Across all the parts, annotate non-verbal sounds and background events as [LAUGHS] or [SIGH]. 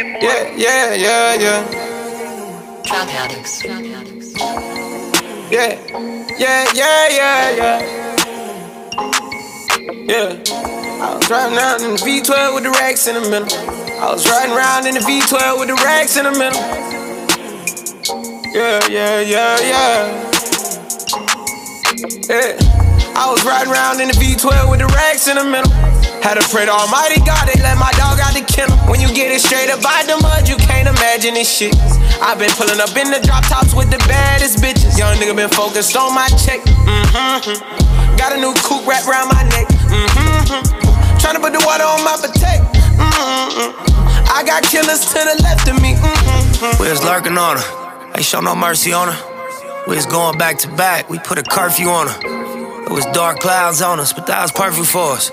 Yeah, yeah, yeah, yeah. Drug addicts. Yeah, yeah, yeah, yeah, yeah. Yeah. I was riding around in the V12 with the racks in the middle. I was riding around in the V12 with the racks in the middle. Yeah, yeah, yeah, yeah. Yeah. I was riding around in the V12 with the racks in the middle. Had to pray to Almighty God, they let my dog out the kennel. When you get it straight up out the mud, you can't imagine this shit. i been pulling up in the drop tops with the baddest bitches. Young nigga been focused on my check. Mm-hmm. Got a new coupe wrapped around my neck. Mm-hmm. Tryna put the water on my potato. Mm-hmm. I got killers to the left of me. Mm-hmm. We was lurking on her. Ain't show no mercy on her. We was going back to back. We put a curfew on her. It was dark clouds on us, but that was perfect for us.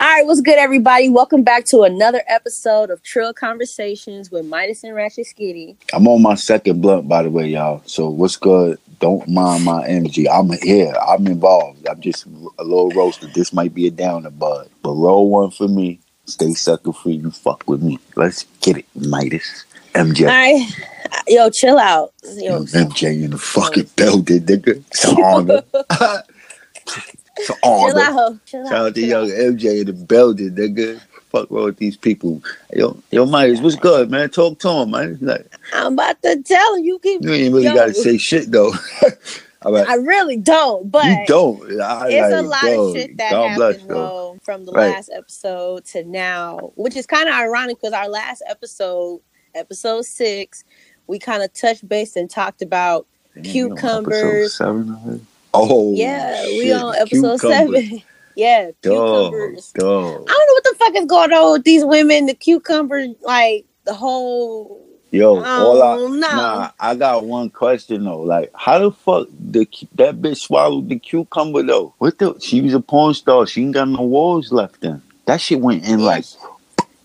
All right, what's good, everybody? Welcome back to another episode of Trill Conversations with Midas and Ratchet Skitty. I'm on my second blunt, by the way, y'all. So what's good? Don't mind my energy. I'm here. I'm involved. I'm just a little roasted. This might be a downer, bud. But roll one for me. Stay sucker free. You fuck with me. Let's get it, Midas. MJ. All right, yo, chill out. Yo, MJ in the fucking building, nigga. It's an honor. [LAUGHS] An honor. chill out. Chill Shout out to young. MJ in the building, nigga. Fuck wrong with these people. Yo, yo, Myers, what's good, man? Talk to him, man. Like, I'm about to tell him. You keep. you ain't really Yo, got to say shit though. [LAUGHS] All right, I really don't, but you don't. I, it's a lot of shit that God happened though. from the Right. last episode to now, which is kind of ironic because our last episode, episode six, we kind of touched base and talked about Damn, cucumbers. seven? Oh, yeah, we on episode Cucumbers. seven. [LAUGHS] yeah, Dog, cucumbers. dog. I don't know what the fuck is going on with these women. The cucumber, like the whole. Yo, all I, Oh, no. nah, I got one question though. Like, how the fuck the that bitch swallowed the cucumber though? What the? She was a porn star. She ain't got no walls left in. That shit went in like.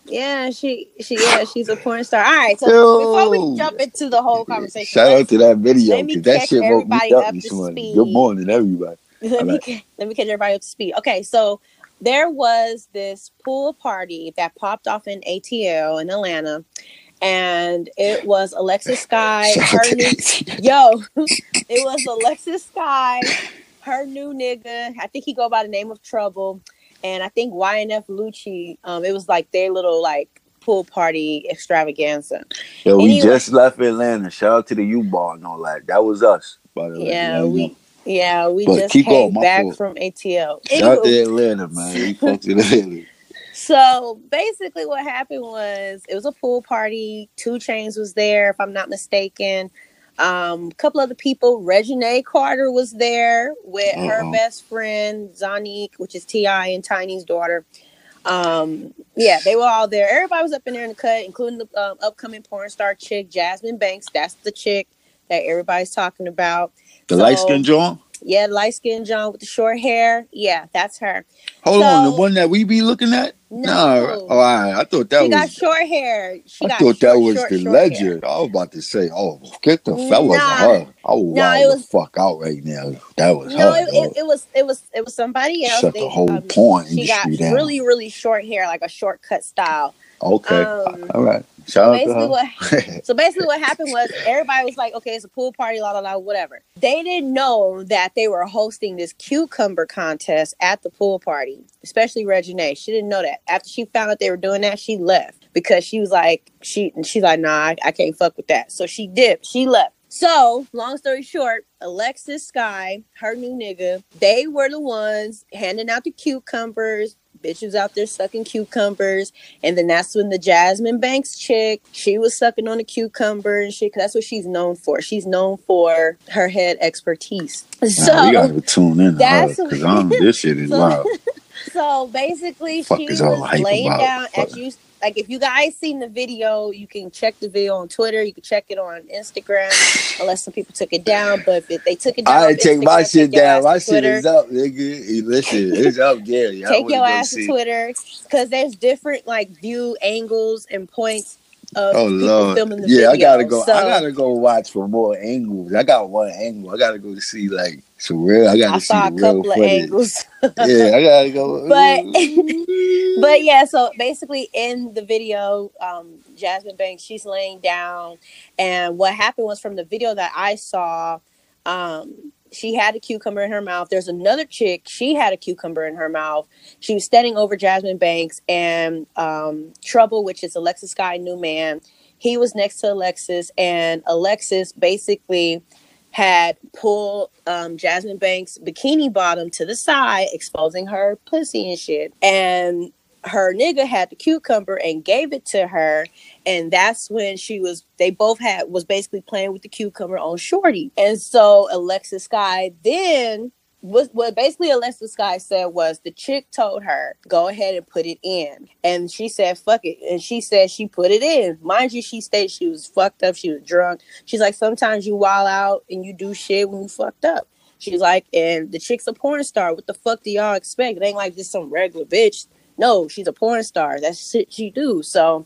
Yeah, she, she, yeah, she's a porn star. All right, so Yo. before we jump into the whole conversation, Shout out to that video because that shit woke me everybody up this to morning. Good morning, everybody. [LAUGHS] let me Alright. ca- let me catch everybody up to speed. Okay, so there was this pool party that popped off in ATL in Atlanta, and it was Alexis [LAUGHS] Sky, her new [LAUGHS] yo, it was Alexis Sky, her new nigga. I think he go by the name of Trouble, and I think YFN Lucci. Um, it was like their little like pool party extravaganza. Yo, we Anyway. just left Atlanta. Shout out to the U bar and all that. That was us, by the way. Yeah, we yeah we But just came going, back fault. from ATL. Shout out to Atlanta, man. We fucked with Atlanta. [LAUGHS] [LAUGHS] So basically, what happened was it was a pool party. 2 Chainz was there, if I'm not mistaken. Um, a couple other people. Reginae Carter was there with her Uh-oh. best friend Zonnique, which is T.I. and Tiny's daughter. Um, yeah, they were all there. Everybody was up in there in the cut, including the um, upcoming porn star chick Jasmine Banks. That's the chick that everybody's talking about. The So- light skinned John? Yeah, light skinned John with the short hair. Yeah, that's her. Hold on, the one that we be looking at? No. Oh, all right. I thought that she got short hair. She I thought short, that was short, the short hair. legend. I was about to say, oh, get the fellas Nah. her. I was Nah, wild it the was- fuck out right now. That was No, her. it, it, it was it was it was somebody else. Shut the whole porn She got down. really really short hair, like a shortcut style. okay. um, all right. Shout out basically what [LAUGHS] so basically what happened was everybody was like, okay, it's a pool party, la la la, whatever. They didn't know that they were hosting this cucumber contest at the pool party, especially Reginae. She didn't know that. After she found out they were doing that, she left because she was like, she and she's like, nah, I, I can't fuck with that. So she dipped. She left. So, long story short, Alexis Sky, her new nigga, they were the ones handing out the cucumbers. Bitches out there sucking cucumbers. And then that's when the Jasmine Banks chick, she was sucking on a cucumber and shit. 'cause that's what she's known for. She's known for her head expertise. So, Nah, we gotta tune in that's- because I'm, this [LAUGHS] shit is so- wild. [LAUGHS] so basically, Fuck she was laying about? down Fuck. as you like if you guys seen the video, you can check the video on Twitter. You can check it on Instagram, unless some people took it down. But if they took it down, I take my shit down. My shit is up, nigga. Listen, it's up there. [LAUGHS] Y'all Take your ass see. to Twitter because there's different like view angles and points Oh people lord, filming the yeah, video. I gotta go. So I gotta go watch for more angles. I got one angle. I gotta go to see like some real. I gotta I see saw a couple of footage. angles. yeah, I gotta go. [LAUGHS] But- [LAUGHS] But yeah, so basically in the video, um, Jasmine Banks, she's laying down, and what happened was from the video that I saw, um, she had a cucumber in her mouth. There's another chick, she had a cucumber in her mouth. She was standing over Jasmine Banks, and um, Trouble, which is Alexis Sky new man, he was next to Alexis, and Alexis basically had pulled um, Jasmine Banks' bikini bottom to the side, exposing her pussy and shit. And her nigga had the cucumber and gave it to her. And that's when she was, they both had, was basically playing with the cucumber on Shorty. And so Alexis Sky then was what basically Alexis Sky said was the chick told her, go ahead and put it in. And she said, fuck it. And she said she put it in. Mind you, she stated she was fucked up, she was drunk. She's like, sometimes you wild out and you do shit when you fucked up. She's like, and the chick's a porn star. What the fuck do y'all expect? It ain't like just some regular bitch. No, she's a porn star. That's shit she do. So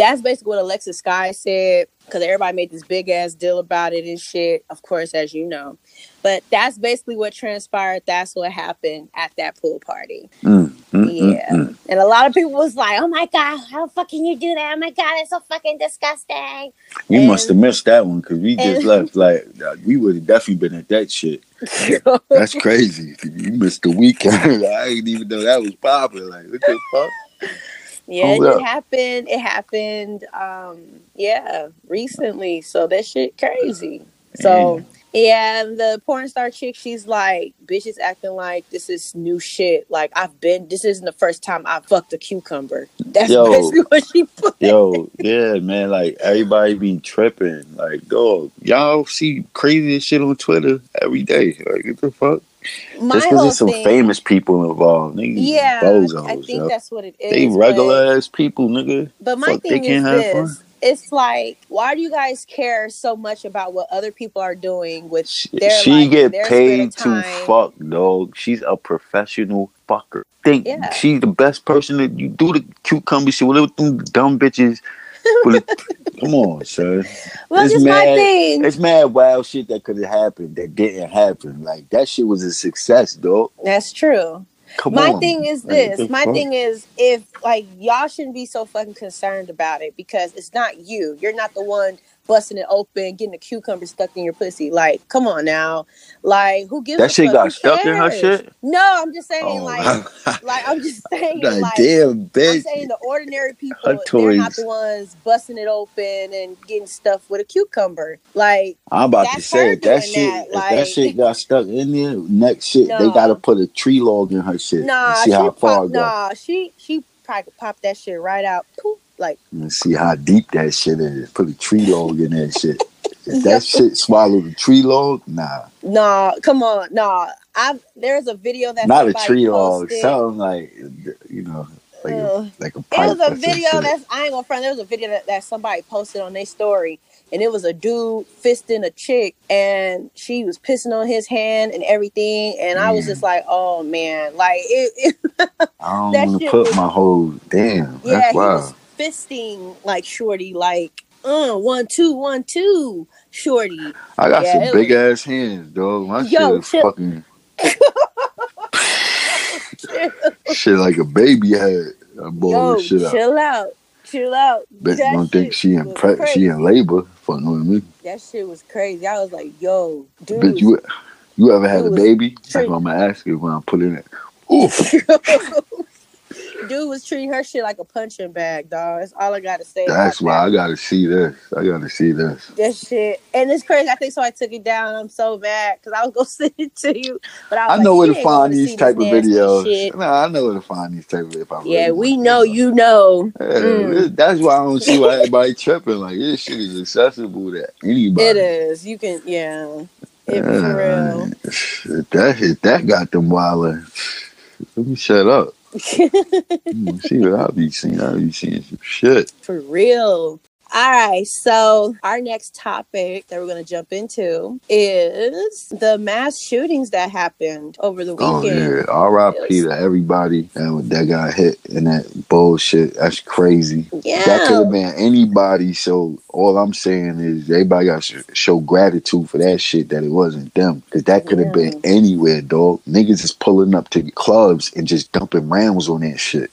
that's basically what Alexis Sky said because everybody made this big ass deal about it and shit. Of course, as you know, but that's basically what transpired. That's what happened at that pool party. Mm, mm, mm, Yeah, mm. and a lot of people was like, "Oh my god, how fucking you do that? Oh my god, it's so fucking disgusting." We And- must have missed that one because we just and- left. Like we would have definitely been at that shit. [LAUGHS] That's crazy. You missed the weekend. [LAUGHS] I didn't even know that was popping. Like what the fuck? Yeah, Hold it happened. It happened. Um, yeah, recently. So that shit crazy. So yeah, the porn star chick, she's like, bitches acting like this is new shit. Like I've been. This isn't the first time I fucked a cucumber. That's Yo. basically what she [LAUGHS] put. Yo, yeah, man. Like everybody be tripping. Like, dog, y'all see crazy shit on Twitter every day. Like, what the fuck? My Just because there's some thing. famous people involved. Niggas Yeah, bozos, I think yo. that's what it is. They regular ass people, nigga. But my Fuck, they thing is this. It's like, why do you guys care so much about what other people are doing with She, their she life, get their paid to fuck, dog. She's a professional fucker. Think Yeah. she's the best person that you do the cucumber shit. Whatever them dumb bitches. But [LAUGHS] come on, sir. Well, It's just my mad- thing. It's mad wild shit that could have happened that didn't happen. Like that shit was a success, dog. That's true. Come my on. thing is this. the My fuck? thing is if like y'all shouldn't be so fucking concerned about it because it's not you. You're not the one busting it open, getting a cucumber stuck in your pussy. Like, come on now. Like, who gives That a shit got stuck in her shit? No, I'm just saying, Oh, like, [LAUGHS] like I'm just [LAUGHS] saying, like, damn, I'm bitch. saying the ordinary [LAUGHS] people, they're not the ones busting it open and getting stuff with a cucumber. Like, I'm about to say that shit that, if like- that shit got stuck in there, next shit they gotta put a tree log in her shit. nah, see she how far pop, it go. nah, she she probably could pop that shit right out. Poof, like, see how deep that shit is. Put a tree log in that shit. If that shit swallowed a tree log, nah. nah, come on, nah. I there's a video that Not a tree log. Something like you know, like a, like a It pipe. was a video shit. that's I ain't gonna front. There was a video that, that somebody posted on their story, and it was a dude fisting a chick, and she was pissing on his hand and everything. And I was just like, oh man, like it. it I don't [LAUGHS] want to put was- my whole damn. yeah, that's wild. Was fisting like shorty, like uh, one two one two, shorty. I got yeah, some big ass hands, dog. My Yo, shit is chill. fucking [LAUGHS] shit like a baby head. I'm Yo, shit chill out, chill out. Bet you That don't think she in was pre- she in labor fucking with me. That shit was crazy. I was like, yo, dude. But you you ever had a baby? That's what I'm gonna ask you when I'm putting it. Oof. [LAUGHS] Dude was treating her shit like a punching bag, dog. That's all I gotta say. That's why I gotta see this. I gotta see this. That shit, and it's crazy. I think so. I took it down. I'm so mad because I was gonna [LAUGHS] send it to you, but I, was I know where to find these type of videos. Nah, I know where to find these type of if I Yeah, really we know you know. Yeah, Mm. That's why I don't see why everybody tripping. Like this shit is accessible to anybody. It is. You can, yeah. It for real. If that if that got them wildin', let me shut up. [LAUGHS] Mm, See what I be seeing? I be seeing some shit. For real. All right, so our next topic that we're going to jump into is the mass shootings that happened over the Oh weekend. yeah, R.I.P. To everybody and that got hit in that bullshit. That's crazy. Yeah. That could have been anybody. So all I'm saying is everybody got to show gratitude for that shit that it wasn't them. Because that could have been anywhere, dog. Niggas is pulling up to clubs and just dumping rounds on that shit.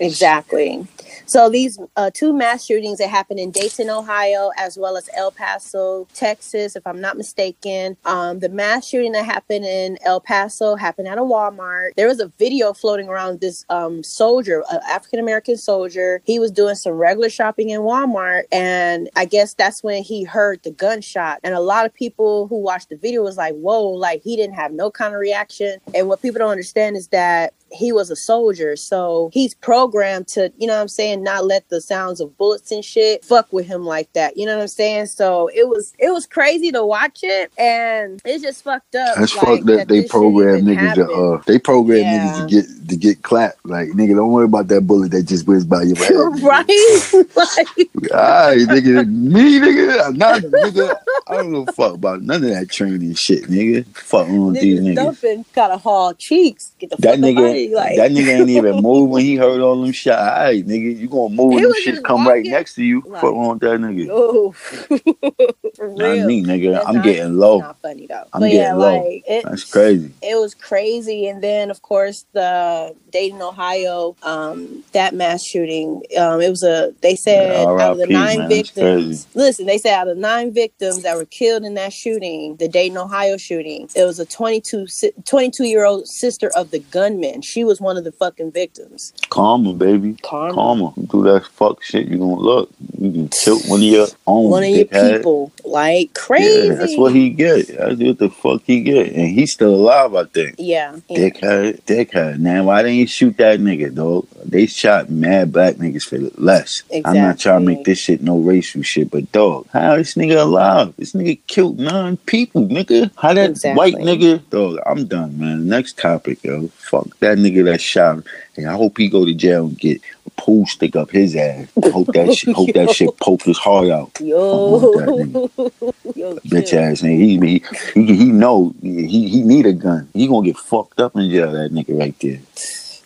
Exactly. So these uh, two mass shootings that happened in Dayton, Ohio, as well as El Paso, Texas, if I'm not mistaken. Um, the mass shooting that happened in El Paso happened at a Walmart. There was a video floating around this um, soldier, an African American soldier. He was doing some regular shopping in Walmart, and I guess that's when he heard the gunshot. And a lot of people who watched the video was like, "Whoa!" Like he didn't have no kind of reaction. And what people don't understand is that he was a soldier, so he's programmed to, you know what I'm saying, not let the sounds of bullets and shit fuck with him like that. You know what I'm saying? So it was it was crazy to watch it and it's just fucked up. That's like, fucked that they program niggas to uh they program Yeah. niggas to get to get clapped. Like nigga, don't worry about that bullet that just whizzed by your [LAUGHS] head. right? [LAUGHS] like, [LAUGHS] Alright, nigga, me nigga, I'm not nigga. I don't give a fuck about none of that training shit, nigga. Fuck on these niggas dumping, gotta haul cheeks. Get the That fuck up out nigga. Like, that nigga ain't even move when he heard all them shots. Alright, nigga, you gonna move He when them was shit come right next to you. like- Fuck on with that nigga. [LAUGHS] for Not me, nigga. That's I'm not- getting low. Not funny though. I'm but yeah, getting low. like it, That's crazy. it was crazy and then of course the dayton ohio um that mass shooting um it was a they said Yeah, out of the nine man, victims listen they said out of nine victims that were killed in that shooting the dayton ohio shooting it was a 22 22 year old sister of the gunman she was one of the fucking victims Karma, baby. Karma. Karma. You do that fuck shit, you gonna look. You can kill one of your own. one of your people like crazy Yeah, that's what he get. That's what the fuck he get. And he's still alive, I think. yeah, yeah. Dickhead, dickhead. Now, why didn't ain't shoot that nigga, dog? They shot mad black niggas for less. I'm not trying to make this shit no racial shit, but dog, how this nigga alive? This nigga killed nine people, nigga. How that Exactly. white nigga? Dog, I'm done, man. Next topic, yo. Fuck that nigga that shot him. And I hope he go to jail and get pool stick up his ass. Hope that shit, hope that shit [LAUGHS] poke his heart out. yo, Fuck [LAUGHS] yo Bitch chill. ass nigga. He, he, he, he know he, he need a gun. He gonna get fucked up in jail, that nigga right there.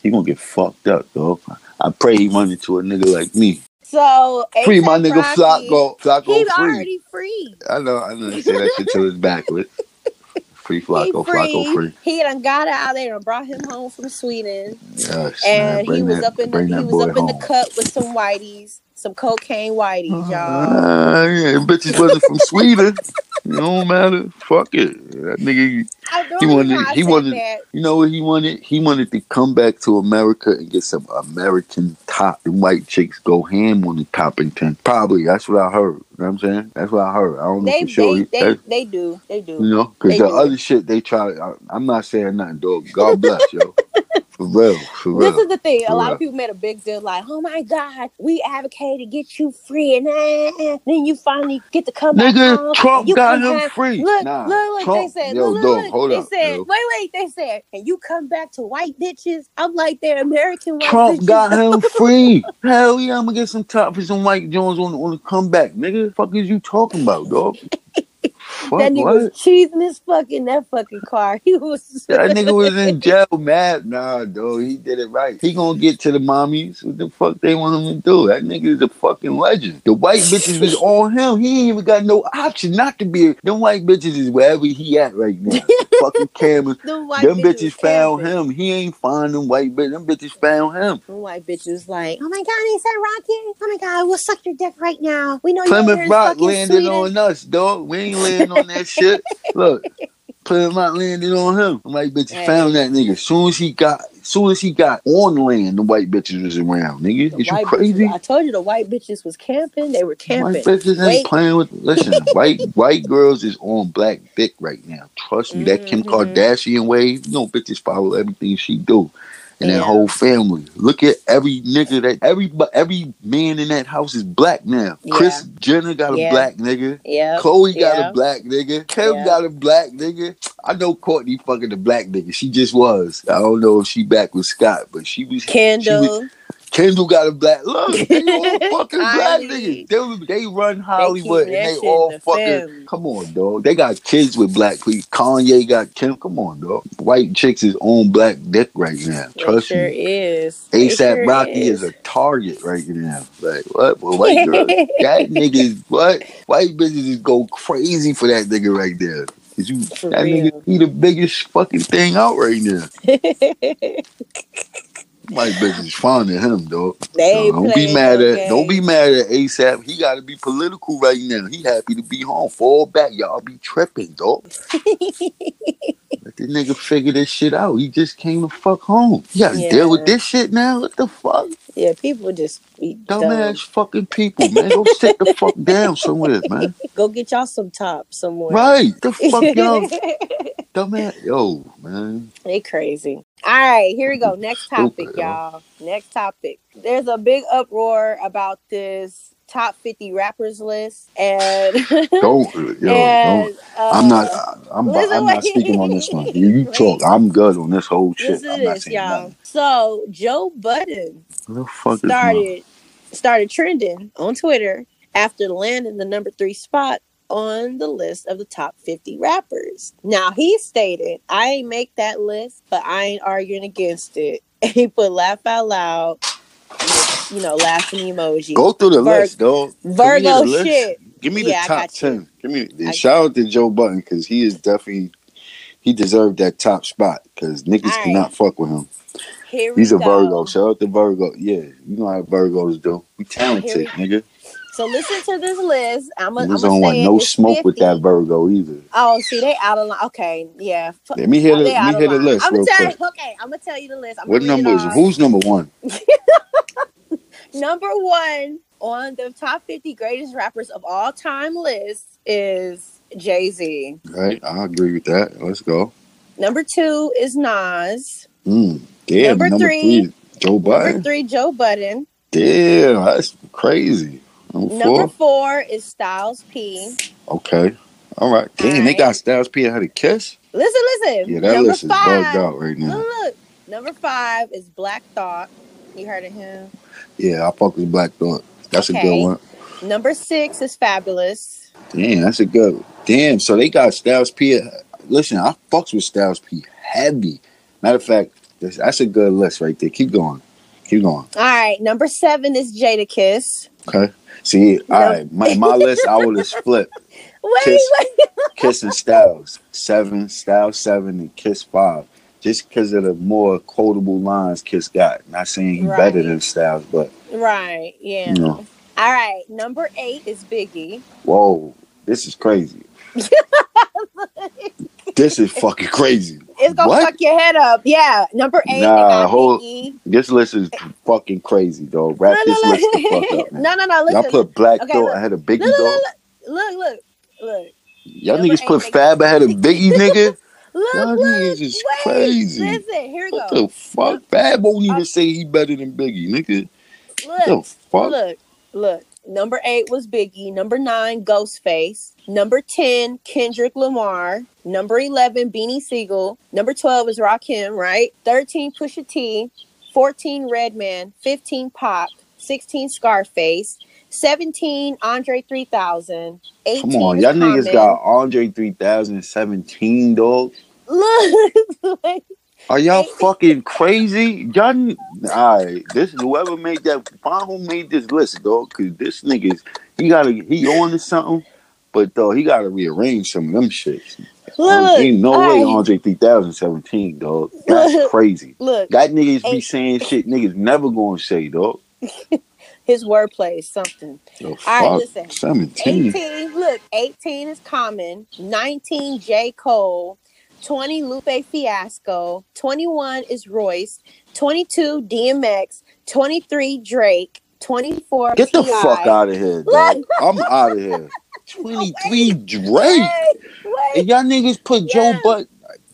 He gonna get fucked up, dog. I pray he run into a nigga like me. So Free my nigga Rocky, Flacko. Flacko He's free. already free. I know, I know. They say that shit till it's backwards. [LAUGHS] Free Flacko, he free. Flacko free. He done got out there and brought him home from Sweden, Yes, man. and he Bring was that- up in the, he was up in the cut with some whiteys, some cocaine whiteys, y'all. Uh, yeah, bitches wasn't from Sweden. [LAUGHS] It don't matter. Fuck it. That nigga, I don't he wanted- he wanted- that. you know what he wanted? He wanted to come back to America and get some American top. White chicks go ham on the Toppington. Probably. That's what I heard. You know what I'm saying? That's what I heard. I don't know They for sure. they, He- they, they do they do. you know, because the do. other shit they try. I, I'm not saying nothing, dog. God bless, yo. [LAUGHS] For real, for real. This is the thing. A lot real. of people made a big deal, like, "Oh my God, we advocate to get you free, and then you finally get to come back Nigga, home, Trump got him back- free. Look, Nah, look, look, Trump- they said, yo, look, look, hold they up, said, yo. wait, wait, they said, and you come back to white bitches. I'm like, they're American white Trump bitches. got him [LAUGHS] free. Hell yeah, I'm gonna get some top for some white Jones on on the comeback, nigga. Fuck is you talking about, dog? Fuck that nigga what? was cheesing his fucking that fucking car. [LAUGHS] He was That [LAUGHS] nigga was in jail mad. Nah, dog, he did it right. He gonna get to the mommies. What the fuck they want him to do? That nigga is a fucking legend. The white bitches was on him. He ain't even got no option not to be. Them white bitches is wherever he at right now. [LAUGHS] fucking cameras. the white Them bitches bitches found him. He ain't find them white bitches. Them bitches found him. The white bitch was like, "Oh my god, he said Rocky. Oh my god, we'll suck your dick right now. We know you're Plymouth Rock landed Sweden." on us, dog. We ain't landing on that shit. Look, Plymouth Rock landing on him. Bitches Hey. found that nigga. Soon as he got, soon as he got on land, the white bitches was around. Nigga, The is you crazy? bitches- I told you the white bitches was camping. They were camping. White bitches ain't playing with. Listen, [LAUGHS] white white girls is on black dick right now. Trust me, that Kim Mhm. Kardashian wave. You know, bitches follow everything she do. And Yeah. that whole family. Look at every nigga that every every man in that house is black now. Kris Jenner got a black nigga. Yeah. Khloe got yeah. a black nigga. Kim Yeah. got a black nigga. I know Kourtney fucking the black nigga. She just was. I don't know if she back with Scott, but she was. She was Kendall got a black look. They all [LAUGHS] fucking black niggas. They, they run Hollywood keep and they all the fucking. family. Come on, dog. They got kids with black people. Kanye got Kim. Come on, dog. White chicks is on black dick right now. It Trust sure me. is. ASAP sure Rocky is. a target right now. Like what? Well, [LAUGHS] white girl, that nigga, what? White bitches is go crazy for that nigga right there. 'Cause you, For that real. nigga, he the biggest fucking thing out right now. [LAUGHS] White bitches fond of him, dog. they don't be mad at, don't be mad at ASAP. He got to be political right now. He happy to be home. Fall back, y'all be tripping, dog. [LAUGHS] Let the nigga figure this shit out. He just came to fuck home. You gotta Yeah. deal with this shit now. What the fuck? Yeah, people just be dumb. Dumbass fucking people, man. Go sit the fuck down somewhere, man. [LAUGHS] Go get y'all some top somewhere. Right. The fuck [LAUGHS] y'all dumbass. Yo, man. they crazy. All right, here we go. Next oh, topic, Stupid, yo. y'all. Next topic. There's a big uproar about this top 50 rappers list, and [LAUGHS] Don't yo, don't and, uh, I'm not. I'm. I'm not speaking on this one. [LAUGHS] You, you talk. I'm good on this whole shit. Listen I'm to not this, y'all. nothing. So Joe Budden the fuck is started started trending on Twitter after landing the number three spot on the list of the top 50 rappers. Now he stated, I ain't make that list, but I ain't arguing against it. And [LAUGHS] he put laugh out loud, you know, laughing emoji. Go through the Vir- list, dog. Virgo the list. shit. Give me Yeah, the top ten. Give me. I- shout out to Joe Budden because he is definitely he deserved that top spot because niggas right. cannot fuck with him. Here we He's a go. Virgo. Shout out to Virgo. Yeah, you know how Virgos do. We talented, nigga. So listen to this list. I'm gonna Niggas don't want no smoke with that Virgo either. Oh, see, they out of line. Okay, yeah. Let me hear the let me hear the list I'm real tell quick. [LAUGHS] okay, I'm gonna tell you the list. I'm What number is who's number one? [LAUGHS] Number one on the top 50 greatest rappers of all time list is Jay Z. Right, I agree with that. Let's go. Number two is Nas. Mm, damn, Number number, three. three, Joe Number three, Joe Budden. Damn, that's crazy. Number Number four. four is Styles P. Okay. All right. Damn, they got Styles P had a kiss. Listen, listen. Yeah, that Number list is bugged out right Look, now. look. Number five is Black Thought. You heard of him? Yeah, I fuck with Black Thought. That's a good one. Number six is Fabolous. Damn, that's a good. Damn, so they got Styles P. Listen, I fucks with Styles P heavy. Matter of fact, that's, that's a good list right there. Keep going. Keep going. All right. Number seven is Jadakiss. Okay. See, all right. My, my list, I would have split [LAUGHS] Wait, Kiss. wait. Kiss and Styles seven, Styles seven, and Kiss five. Just because of the more quotable lines Kiss got. Not saying he better than Styles, but Right. Yeah. you know, All right. Number eight is Biggie. whoa, this is crazy. [LAUGHS] this is fucking crazy. It's gonna What? fuck your head up. Yeah. Number eight. Nah, they got hold- Biggie. This list is fucking crazy, though. Wrap Look, this look, list the fuck up. [LAUGHS] No, no, no. Y'all put Black Okay, Thought ahead of Biggie, Look, dog. look, look, look, look, Y'all Number niggas put eight, they- Fab ahead of Biggie, nigga. [LAUGHS] look, Y'all look. is Wait, crazy. Listen, here What go. the fuck? Fab won't even Uh, say he better than Biggie, nigga. What Look, the fuck? look, look. Number eight was Biggie. Number nine, Ghostface. Number 10, Kendrick Lamar. Number 11, Beanie Sigel. Number 12 is Rakim, right? 13, Pusha T. 14, Redman. 15, Pop. 16, Scarface. 17, Andre 3000. 18, Come on, y'all niggas got Andre 3017, dog. Look, [LAUGHS] like, Are y'all fucking crazy? Y'all, all right. This whoever made that, find who made this list, dog. Cause this nigga's he gotta he on to something, but though he gotta rearrange some of them shits. look, Ain't no way right. Andre 3017, dog. [LAUGHS] That's Look. crazy. Look, That niggas be saying shit niggas never gonna say, dog. [LAUGHS] his wordplay is something. The All right, listen. 17. 18, look, 18 is Common, 19 J. Cole, 20 Lupe Fiasco, 21 is Royce, 22 DMX, 23 Drake, 24 Get the fuck out of here, dog. I'm out of here. [LAUGHS] 23 Drake. Wait, wait, And y'all niggas put Joe Butt.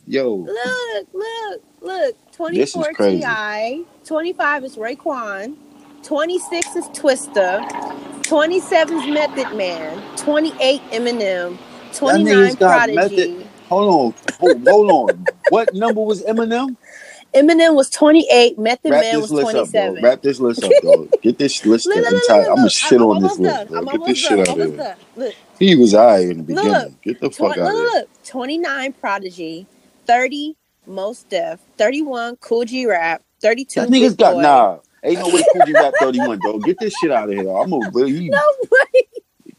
Yo, look, look, look. 24. T.I., 25 is Raekwon, 26 is Twista, 27 is Method Man, 28 Eminem, 29 niggas got Prodigy. Hold on, hold, hold on. What number was Eminem? Eminem was 28. Method Wrap Man this was list up, 27. bro. Wrap this list up, dog. [LAUGHS] Get this list Look, up look, look, entire. I'm gonna shit I'm on this list, bro. Get this shit out of here. He was alright in the beginning. Get the fuck out of here. look. 29 Prodigy, 30 Mos Def, 31 Kool G Rap, 32 That nigga's got nah. Ain't no way [LAUGHS] Kool G Rap 31, dog. Get this shit out of here. I'm gonna really No way.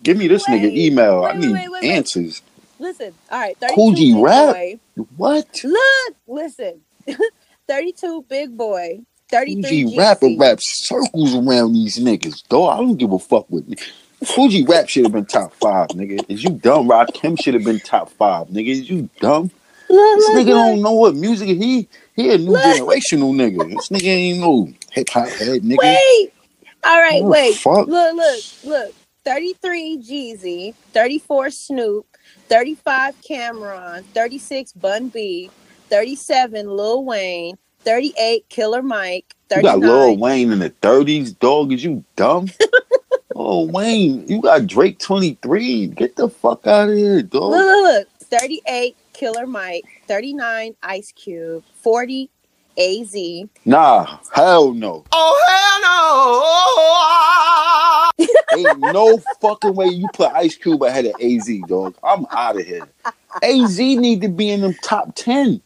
give me this nigga Wait, email. I need wait, wait, wait. answers. Listen. All right. 32 Cool Big Rap? Boy. What? Look. Listen. [LAUGHS] 32 Big Boi, 33 Kool G rapper rap circles around these niggas, dog. I don't give a fuck with me. Kool G rap should have been top five, nigga. Is you dumb? Rakim should have been top five, nigga. Is you dumb? Look, This look, nigga look. don't know what music he he a new generational nigga. This nigga ain't no hip hop head nigga. Wait. All right, Oh, wait. fuck. Look, look, look. 33 Jeezy, 34 Snoop, 35 Cam'ron, 36 Bun B, 37 Lil Wayne, 38 Killer Mike, You got 39 Lil Wayne in the thirties, dog. Is you dumb? [LAUGHS] oh Wayne, you got Drake twenty three. Get the fuck out of here, dog. Look, look, look. 38 Killer Mike, 39 Ice Cube, 40 AZ, Nah, hell no. Oh hell no! [LAUGHS] Ain't no fucking way you put Ice Cube ahead of AZ, dog. I'm out of here. AZ need to be in them top ten.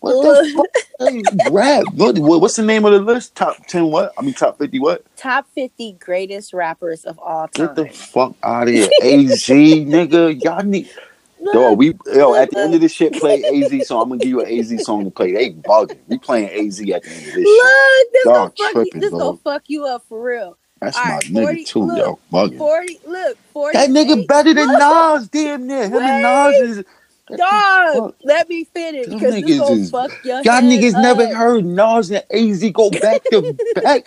What the fuck? Hey, rap. What, what- what's the name of the list? Top ten what? I mean top fifty what? top 50 greatest rappers of all time. Get the fuck out of here. AZ, nigga. Y'all need Look, Yo, we yo at the end of this shit play [LAUGHS] AZ song. I'm gonna give you an AZ song to play. They bugging. We playing AZ at the end of this shit. look, this gonna fuck you, tripping, this gonna dog. fuck you up for real. That's all my right, nigga 40 too. look, Yo, bugging. 40, look, 40. That nigga better than Nas, damn near. Him and Nas is Dog, let me finish because this niggas gonna is- fuck your Y'all niggas up. never heard Nas and AZ go back to [LAUGHS] back.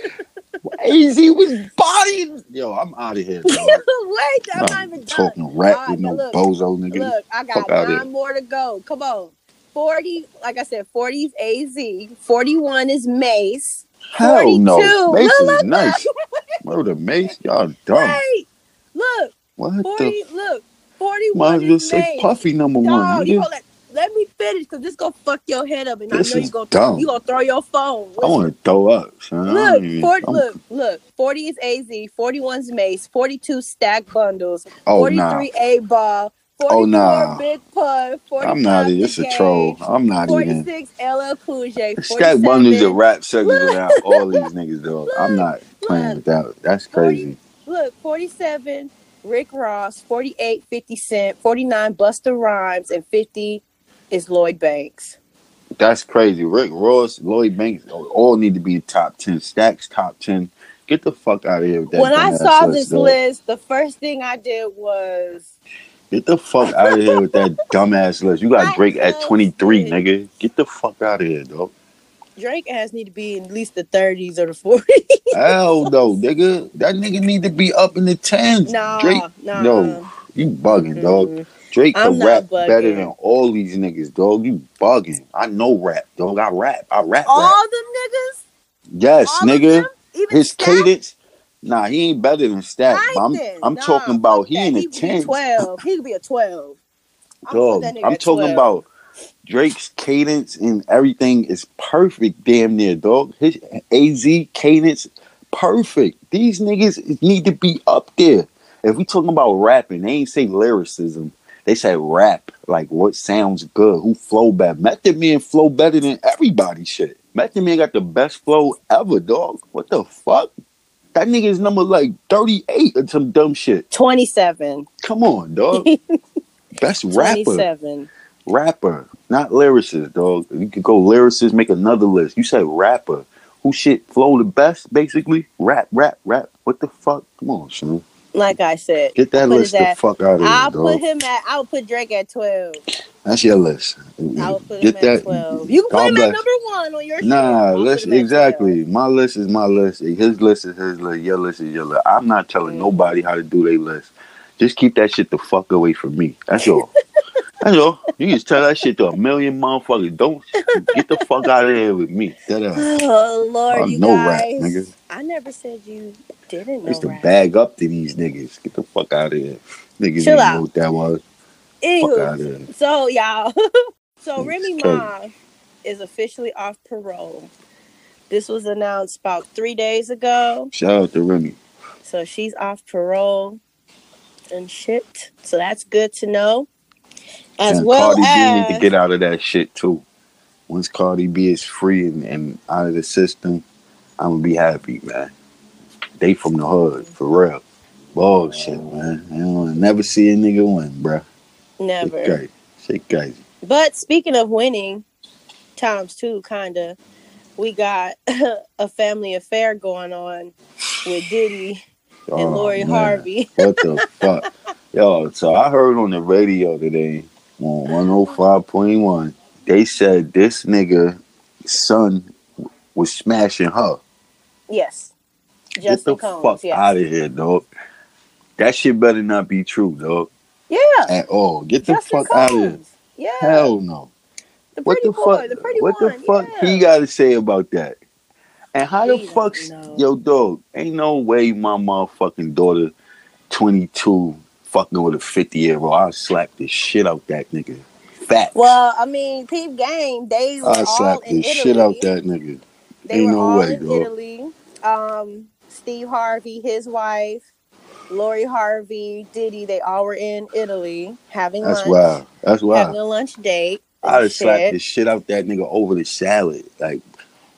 AZ was bodying. Yo, I'm out of here. [LAUGHS] Wait, I'm not I'm even done. talking rap Alright, with no look, bozo nigga. Look, I got nine more to go. Come on. 40, like I said, 40 is AZ. 41 is Mace. Hell no. 42. Mace Look, is look, nice. Murder Mace, [LAUGHS] y'all dumb. Wait, look, What 40, the? look, Might 41 as well say Puffy number one. Dog, you nigga. Let, me finish because this gonna fuck your head up and This I know you gonna dumb. you gonna throw your phone. I want to throw up, son. Look, even- 40, look, look. 40 is AZ, 41 is Mace, 42 Stack Bundles, Oh 43 nah, A ball, 44 Oh, nah. Big Pun, 45 I'm not. It's a troll. I'm not even. 46 LL Cool J, Stack Bundles of 47 rap segments Look. around all these niggas, though. I'm not playing with that. That's crazy. Look, 47 Rick Ross, 48 50 Cent, 49 Busta Rhymes, and 50 is Lloyd Banks. That's crazy. Rick Ross, Lloyd Banks, all need to be top ten. Stacks top ten. Get the fuck out of here with that. when I saw this dog. list, the first thing I did was Get the fuck out of here with that dumbass list. You got Drake at 23, did. nigga. Get the fuck out of here, dog. Drake has need to be in at least the 30s or the 40s. Hell no, [LAUGHS] nigga. That nigga need to be up in the tens. Nah, Drake, nah. no, you bugging, dog. Mm-mm. Drake can rap bugging. better than all these niggas, dog. You bugging. I know rap, dog. I rap. I rap. All rap. them niggas? Yes, all nigga. His Stack? cadence. Nah, he ain't better than Stack. but I'm. I'm Nah, talking about he in the could be 12. He could be a 12. I'm Dog, nigga I'm talking 12. about Drake's cadence and everything is perfect, damn near, dog. His AZ cadence, perfect. These niggas need to be up there. If we talking about rapping, they ain't say lyricism. They say rap, like what sounds good, who flow better. Method Man flow better than everybody shit. Method Man got the best flow ever, dog. What the fuck? That nigga is number like 38 or some dumb shit. 27. Come on, dog. [LAUGHS] Best rapper Twenty-seven. rapper, not lyricist, dog. You could go lyricist, make another list. You said rapper. Who shit flow the best, basically? Rap, rap, rap. What the fuck? Come on, son. Like I said, Get that list the ass- fuck out of here, I'll dog. put him at. I'll put Drake at twelve. That's your list. I'll put Get him that. at twelve. You can put him bless. at number one on your. Nah, list exactly. My list is my list. His list is his list. Your list is your list. I'm not telling Mm. nobody how to do their list. Just keep that shit the fuck away from me. That's all. [LAUGHS] That's all. You just tell that shit to a million motherfuckers. Don't get the fuck out of here with me. That, 12. Oh Lord, I you rap, guys. nigga. I never said you didn't know to rap. bag up to these niggas. Get the fuck out of here. Niggas Chill didn't out. know what that was. Fuck out Anywho, here. so y'all, [LAUGHS] so It's Remy. Ma is officially off parole. This was announced about three days ago. Shout out to Remy. So she's off parole and shit. So that's good to know. As and well Cardi B as need to get out of that shit too. Once Cardi B is free and, and out of the system, I'm gonna be happy, man. They from the hood, for real. Bullshit, man. You don't never see a nigga win, bruh. Shit never. crazy. Shit crazy. But speaking of winning, times two, kinda, we got [LAUGHS] a family affair going on with Diddy Oh, and Oh, Lori man. Harvey. [LAUGHS] What the fuck? Yo, so I heard on the radio today on 105.1, they said this nigga son was smashing her. Yes. Get the Combs. fuck yes. out of here, dog. That shit better not be true, dog. Yeah. At all. Get the Justin fuck out of here. Yeah. Hell no. the What the boy, fuck? the pretty what one. the fuck yeah. he got to say about that? And how the We don't fuck, yo, dog? Ain't no way my motherfucking daughter, twenty two, fucking with a fifty year old. I'll slap the shit out that nigga. Fat. Well, I mean, Peep Game, they were I'll all slap in the Italy. shit out that nigga. They Ain't were no all way, in dog. Italy. Um, Steve Harvey, his wife, Lori Harvey, Diddy, they all were in Italy having That's lunch. wild. That's Having a lunch date. I'd have slapped the shit out that nigga over the salad. Like,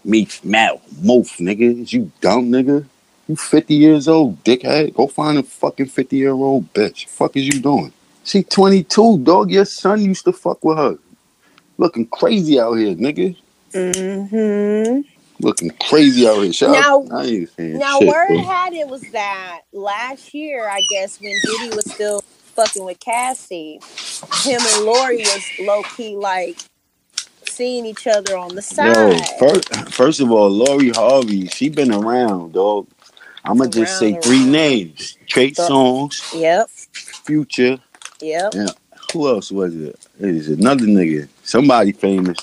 meat, mouth, moof, nigga. Is you dumb, nigga? You 50 years old, dickhead. Go find a fucking 50 year old bitch. Fuck is you doing? She 22, dog. Your son used to fuck with her. Looking crazy out here, nigga. Mm-hmm. Looking crazy out here. Shout Now- out. I ain't saying Now, shit, word bro. had it was that last year, I guess, when Diddy was still fucking with Cassie, him and Lori was low key like seeing each other on the Yo, side. first, first of all, Lori Harvey, she been around, dog. I'ma just say Around, three around. names: Trey So- Songs, Yep. Future. Yep. Who else was it? It is another nigga, somebody famous.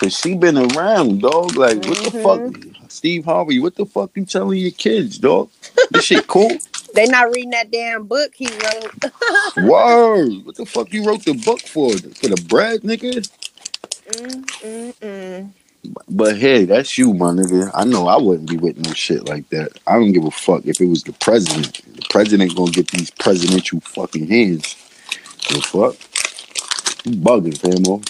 Cause she been around, dog. Like, what the Mm-hmm. fuck, Steve Harvey? What the fuck you telling your kids, dog? This shit [LAUGHS] cool. They not reading that damn book he wrote. [LAUGHS] Word. What the fuck you wrote the book for? For the bread, nigga? Mm, mm, mm. But hey, that's you, my nigga. I know I wouldn't be with no shit like that. I don't give a fuck if it was the president. The president gonna get these presidential fucking hands. The fuck? You bugging, famo.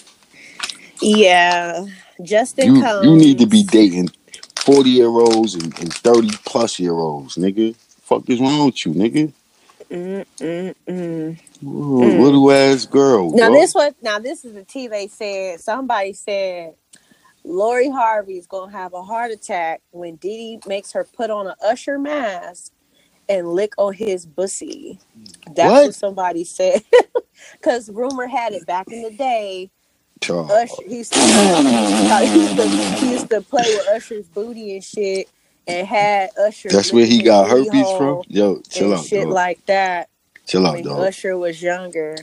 Yeah. Justin You Combs. you need to be dating forty year olds and, and thirty plus year olds, nigga. Fuck is wrong with you, nigga? Mm, mm, mm. Ooh, Little ass girl. Now bro. this was now this is the T they said somebody said Lori Harvey is gonna have a heart attack when Diddy makes her put on an usher mask and lick on his bussy. That's what, What? somebody said. [LAUGHS] Cause rumor had it back in the day. Usher he used, to, he, used to, he used to play with Usher's booty and shit and had Usher. That's where he got herpes from. Yo, chill out, shit dog. like that chill out, when dog. Usher was younger.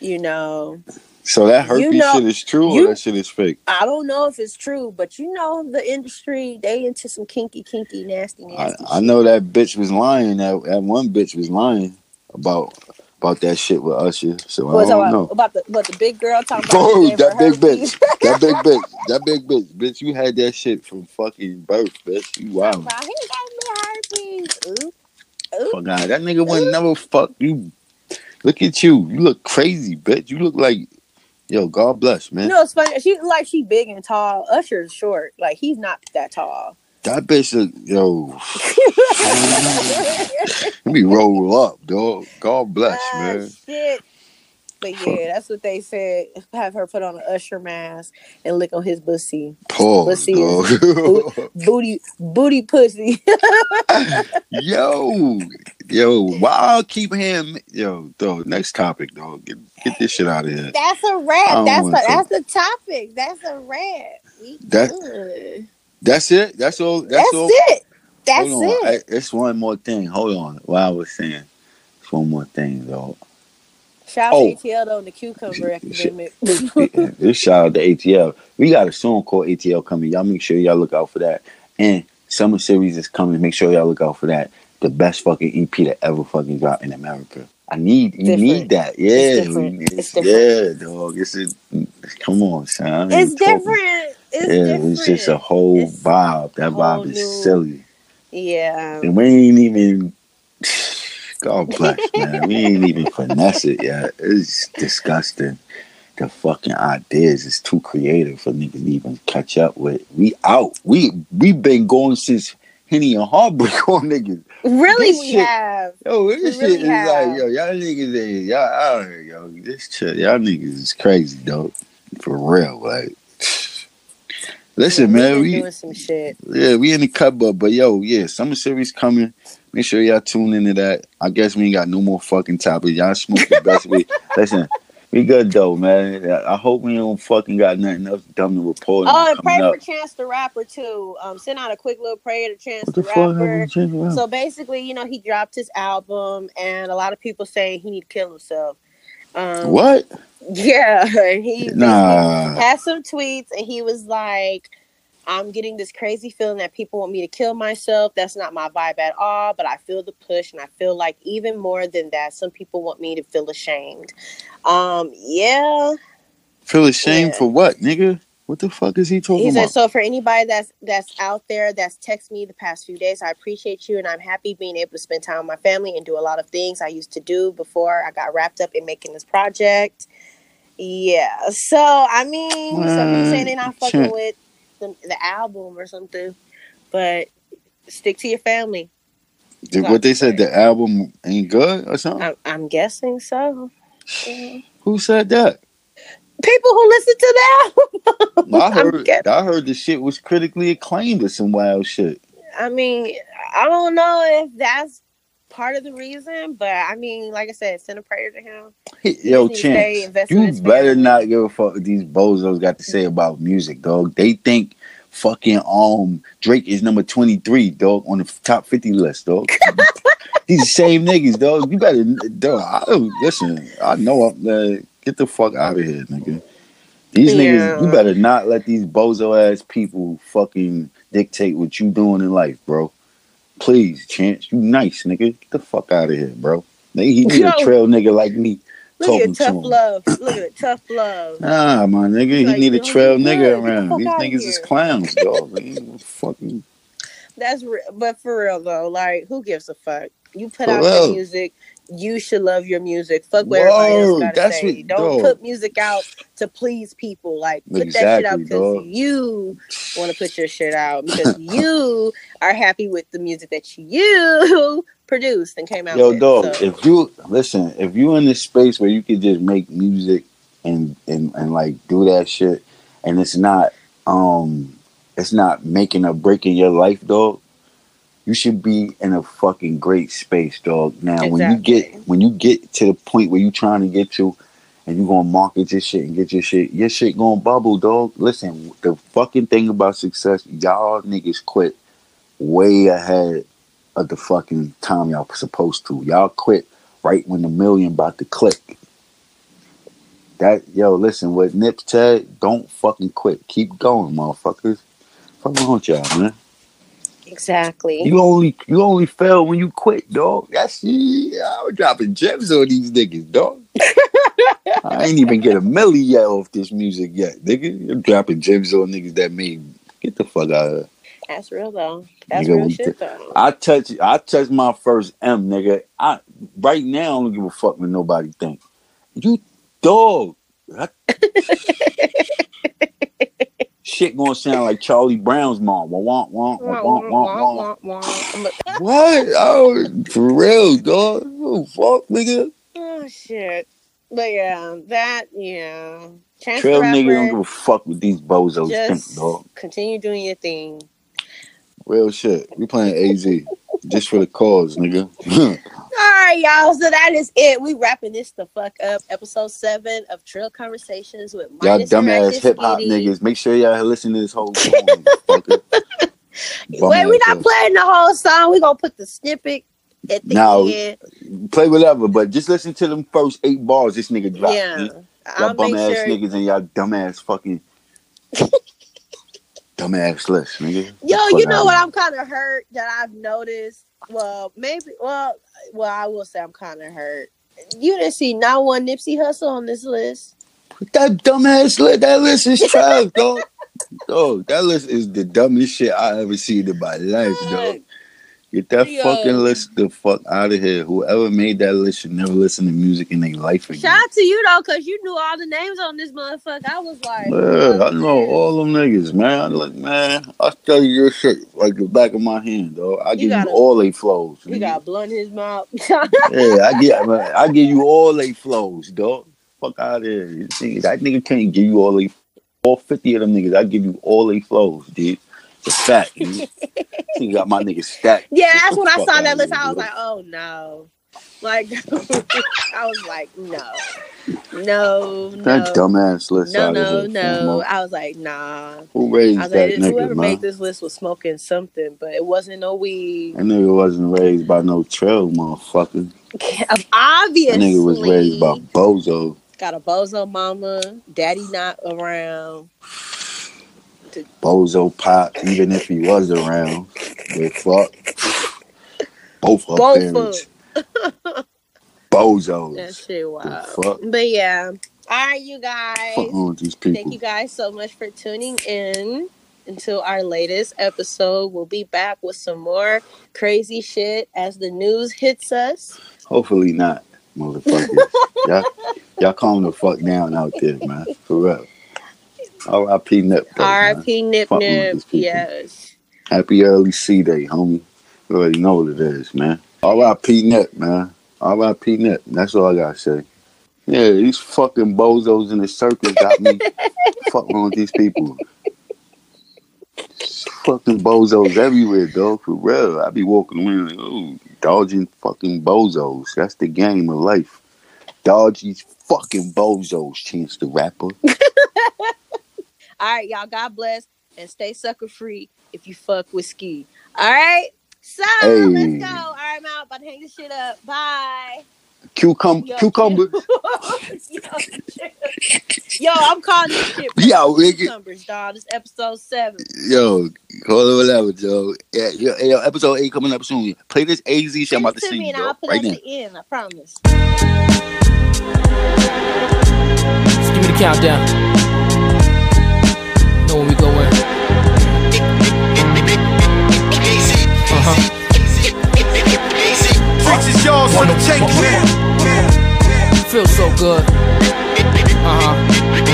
You know, So that herpes You know- shit is true you- or that shit is fake? I don't know if it's true, but you know the industry, they into some kinky, kinky, nasty, I, nasty. I know that bitch was lying. That that one bitch was lying about about that shit with Usher. So I What's don't about, know. about the what the big girl talking about? That big herpes? bitch, that big bitch, that big bitch, bitch. You had that shit from fucking birth, bitch. You wow. About, he gave me herpes. Oop. Oop. Fuck out. That nigga would never fuck you. Look at you. You look crazy, bitch. You look like, yo. God bless, man. You know, it's funny. She like she big and tall. Usher's short. Like he's not that tall. That bitch, look, yo. Let me roll up, dog. God bless, Ah, man. shit. But yeah, that's what they said. Have her put on an Usher mask and lick on his pussy, Pause, Pussy [LAUGHS] booty, booty pussy. [LAUGHS] yo, yo. Why keep hearing, yo, dog. Next topic, dog. Get get this shit out of here. That's a wrap. That's the, that's the topic. That's a wrap. We That- good. That's it. That's all. That's, That's, all. it. That's Hold on. it. I, it's one more thing. Hold on. What I was saying. It's one more thing, though. Shout Oh. out to ATL on the cucumber epidemic. this shout out to ATL. We got a song called ATL coming. Y'all make sure y'all look out for that. And summer series is coming. Make sure y'all look out for that. The best fucking EP that ever fucking dropped in America. I need you Different. need that. Yeah, It's we- It's yeah, dog. It's a, come on, son. It's different. It's yeah, different. it's just a whole It's vibe. That vibe is new- silly. Yeah. And we ain't even [SIGHS] God bless, man. We ain't even finesse it yet. It's disgusting. The fucking ideas is too creative for niggas to even catch up with. We out. We we been going since Henny and Heartbreak [LAUGHS] on niggas. Really, This we shit- have. Yo, this We really shit is have. like, yo, y'all niggas is y'all out here, yo. This shit, y'all niggas is crazy, though. For real, like. Listen, man, we doing some shit. yeah, we in the cupboard, but yo, yeah, summer series coming. Make sure y'all tune into that. I guess we ain't got no more fucking topics. Y'all smoke the best we [LAUGHS] listen. We good though, man. I hope we don't fucking got nothing else dumb to report. Oh, and pray for up. Chance the Rapper too. Um, send out a quick little prayer to Chance What the, the fuck Rapper. Chance the So basically, you know, he dropped his album, and a lot of people saying he need to kill himself. Um, What? Yeah, [LAUGHS] he Nah. had some tweets, and he was like, "I'm getting this crazy feeling that people want me to kill myself. That's not my vibe at all. But I feel the push, and I feel like even more than that, some people want me to feel ashamed. Um, yeah." Feel ashamed Yeah. for what, nigga? What the fuck is he talking about? He said, about? "So for anybody that's that's out there that's texted me the past few days, I appreciate you, and I'm happy being able to spend time with my family and do a lot of things I used to do before I got wrapped up in making this project." Yeah. So I mean, some people saying they're not fucking Shit. with the, the album or something, but stick to your family. Did what they said the album ain't good or something? I'm, I'm guessing so. Yeah. Who said that? People who listen to the album. I [LAUGHS] heard I heard the shit was critically acclaimed or some wild shit. I mean, I don't know if that's part of the reason, but I mean, like I said, send a prayer to him. Yo, Chance, you better not give a fuck what these bozos got to say about music, dog. They think fucking um Drake is number twenty three, dog, on the top fifty list, dog. [LAUGHS] these same niggas, dog. You better, dog. I don't listen. I know. I'm, uh, get the fuck out of here, nigga. These niggas, you better not let these bozo ass people fucking dictate what you doing in life, bro. Please, Chance, you nice, nigga. Get the fuck out of here, bro. They, he need a trail nigga like me Look at to tough him. love. Look at tough love. [CLEARS THROAT] Nah, my nigga, he Like, need a trail nigga good. Get the around. These niggas is clowns, [LAUGHS] dog. Fucking That's real, but for real though, like who gives a fuck? You put For out real. music. You should love your music. Fuck what everybody else gotta say. what- Don't dog. put music out to please people. Like put that shit Exactly, out because you want to put your shit out because you are happy with the music that you [LAUGHS] produced and came out. Yo, with. dog, So, if you listen, if you in this space where you could just make music and and and like do that shit, and it's not um, it's not making or breaking your life, dog. You should be in a fucking great space, dog. Now, when you get when you get to the point where you trying to get to, and you gonna market your shit and get your shit, your shit gonna bubble, dog. Listen, the fucking thing about success, y'all niggas quit way ahead of the fucking time y'all supposed to. Y'all quit right when the million about to click. That yo, listen, what Nip said, don't fucking quit. Keep going, motherfuckers. Fuck wrong with y'all, man. Exactly. You only you only fail when you quit, dog. That's yeah, I was dropping gems on these niggas, dog. I ain't even get a milli yet off this music yet, nigga. You're dropping gems on niggas that made get the fuck out of here. That's real though. That's Nigga, real shit though. I touch I touch my first M, nigga. I right now I don't give a fuck what nobody think. You dog. I- [LAUGHS] Shit gonna sound like Charlie Brown's mom. Wah, wah, wah, wah, wah, wah. What? Oh, for real, dog. Oh, fuck, nigga. Oh shit. But yeah, that yeah. Chance Trail nigga don't give a fuck what these bozos just think, dog. continue doing your thing. Real shit. We playing AZ just for the cause, nigga. [LAUGHS] All right, y'all. So that is it. We wrapping this the fuck up. Episode seven of Trail Conversations with y'all dumbass hip hop niggas. Make sure y'all listen to this whole [LAUGHS] song. Wait, we're not playing the whole song. We're gonna put the snippet at the No. end. play whatever, but just listen to them first eight bars this nigga dropped. Yeah. Y'all bum ass sure. niggas and y'all dumbass fucking [LAUGHS] dumbass list, nigga. Yo, you know what? I'm kind of hurt that I've noticed. Well, maybe. Well, well, I will say I'm kind of hurt. You didn't see not one Nipsey Hussle on this list. That dumbass list, that list is trash, dog. [LAUGHS] dog, that list is the dumbest shit I ever seen in my life, dog. Get that Yo. fucking list the fuck out of here. Whoever made that list should never listen to music in their life again. Shout out to you though, cause you knew all the names on this motherfucker. I was like, Yeah, I know all them niggas, man. Like, man, I tell you your shit like the back of my hand, dog. I give gotta- you all they flows. You nigga. got blunt in his mouth. [LAUGHS] Yeah, I get, man, I give you all they flows, dog. Fuck out of here. You That nigga can't give you all they, all fifty of them niggas. I give you all they flows, dude. Fact. You got my niggas stacked. [LAUGHS] yeah, that's when I saw that list. I was like, oh no. Like [LAUGHS] I was like, no. No, no. that dumbass list no, no, no. I was like, nah. Who raised I was that like, nigga, whoever man? made this list was smoking something, but it wasn't no weed. That nigga wasn't raised by no trail, motherfucker. [LAUGHS] Obviously, That nigga was raised by bozo. got a bozo mama, daddy not around. Bozo Pop, even if he was around. The fuck? Both Both parents. [LAUGHS] Bozos. That shit wild. fuck? But yeah. All right, you guys. Fuck on these people. Thank you guys so much for tuning in until our latest episode. We'll be back with some more crazy shit as the news hits us. Hopefully not, motherfuckers. [LAUGHS] y'all, y'all calm the fuck down out there, man. For real. R.I.P. Nip. R.I.P. Nip Nip. Yes. Happy early C Day, homie. You already know what it is, man. R.I.P. Nip, man. R.I.P. Nip. That's all I gotta say. Yeah, these fucking bozos in the circus got me [LAUGHS] fucking with these people. Fucking bozos everywhere, dog. For real. I be walking around like, oh, dodging fucking bozos. That's the game of life. Dodge these fucking bozos, Chance the Rapper. [LAUGHS] All right, y'all. God bless and stay sucker free if you fuck with ski. All right. So Hey. let's go. All right, I'm out. About to hang this shit up. Bye. Cucumber, Yo, cucumber. [LAUGHS] yo, yo, I'm calling this shit. Yo, nigga. cucumbers, dog. This episode seven. Yo, call it whatever, Joe. Yeah, yo, yo, episode eight coming up soon. Play this AZ shit I'm Send about it to to see me you, and I'll Joe. put Right it now. at the end. I promise. Just give me the countdown. Know when we go in. Uh huh. Preachers yours for the taking. Feels so good. Uh huh.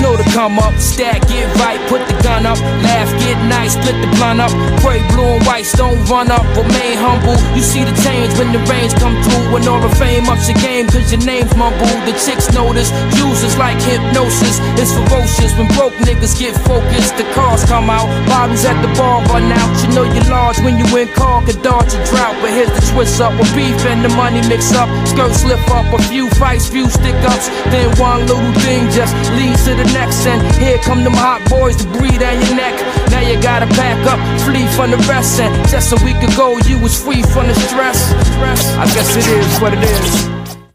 Know to come up, stack, get right, put the gun up, laugh, get nice, split the blunt up, pray blue and white, don't run up, remain humble. You see the change when the rains come through, when all the fame ups your game, cause your name's mumbled. The chicks notice, users like hypnosis, it's ferocious when broke niggas get focused. The cars come out, bottles at the bar run out. You know you're large when you in car, could dodge a drought, but here's the twist up with beef and the money mix up. Skirts slip up, a few fights, few stick ups, then one little thing just leads to the next. And here come them hot boys to breathe down your neck. Now you gotta back up, flee from the rest. And just a week ago, you was free from the stress. I guess it is what it is.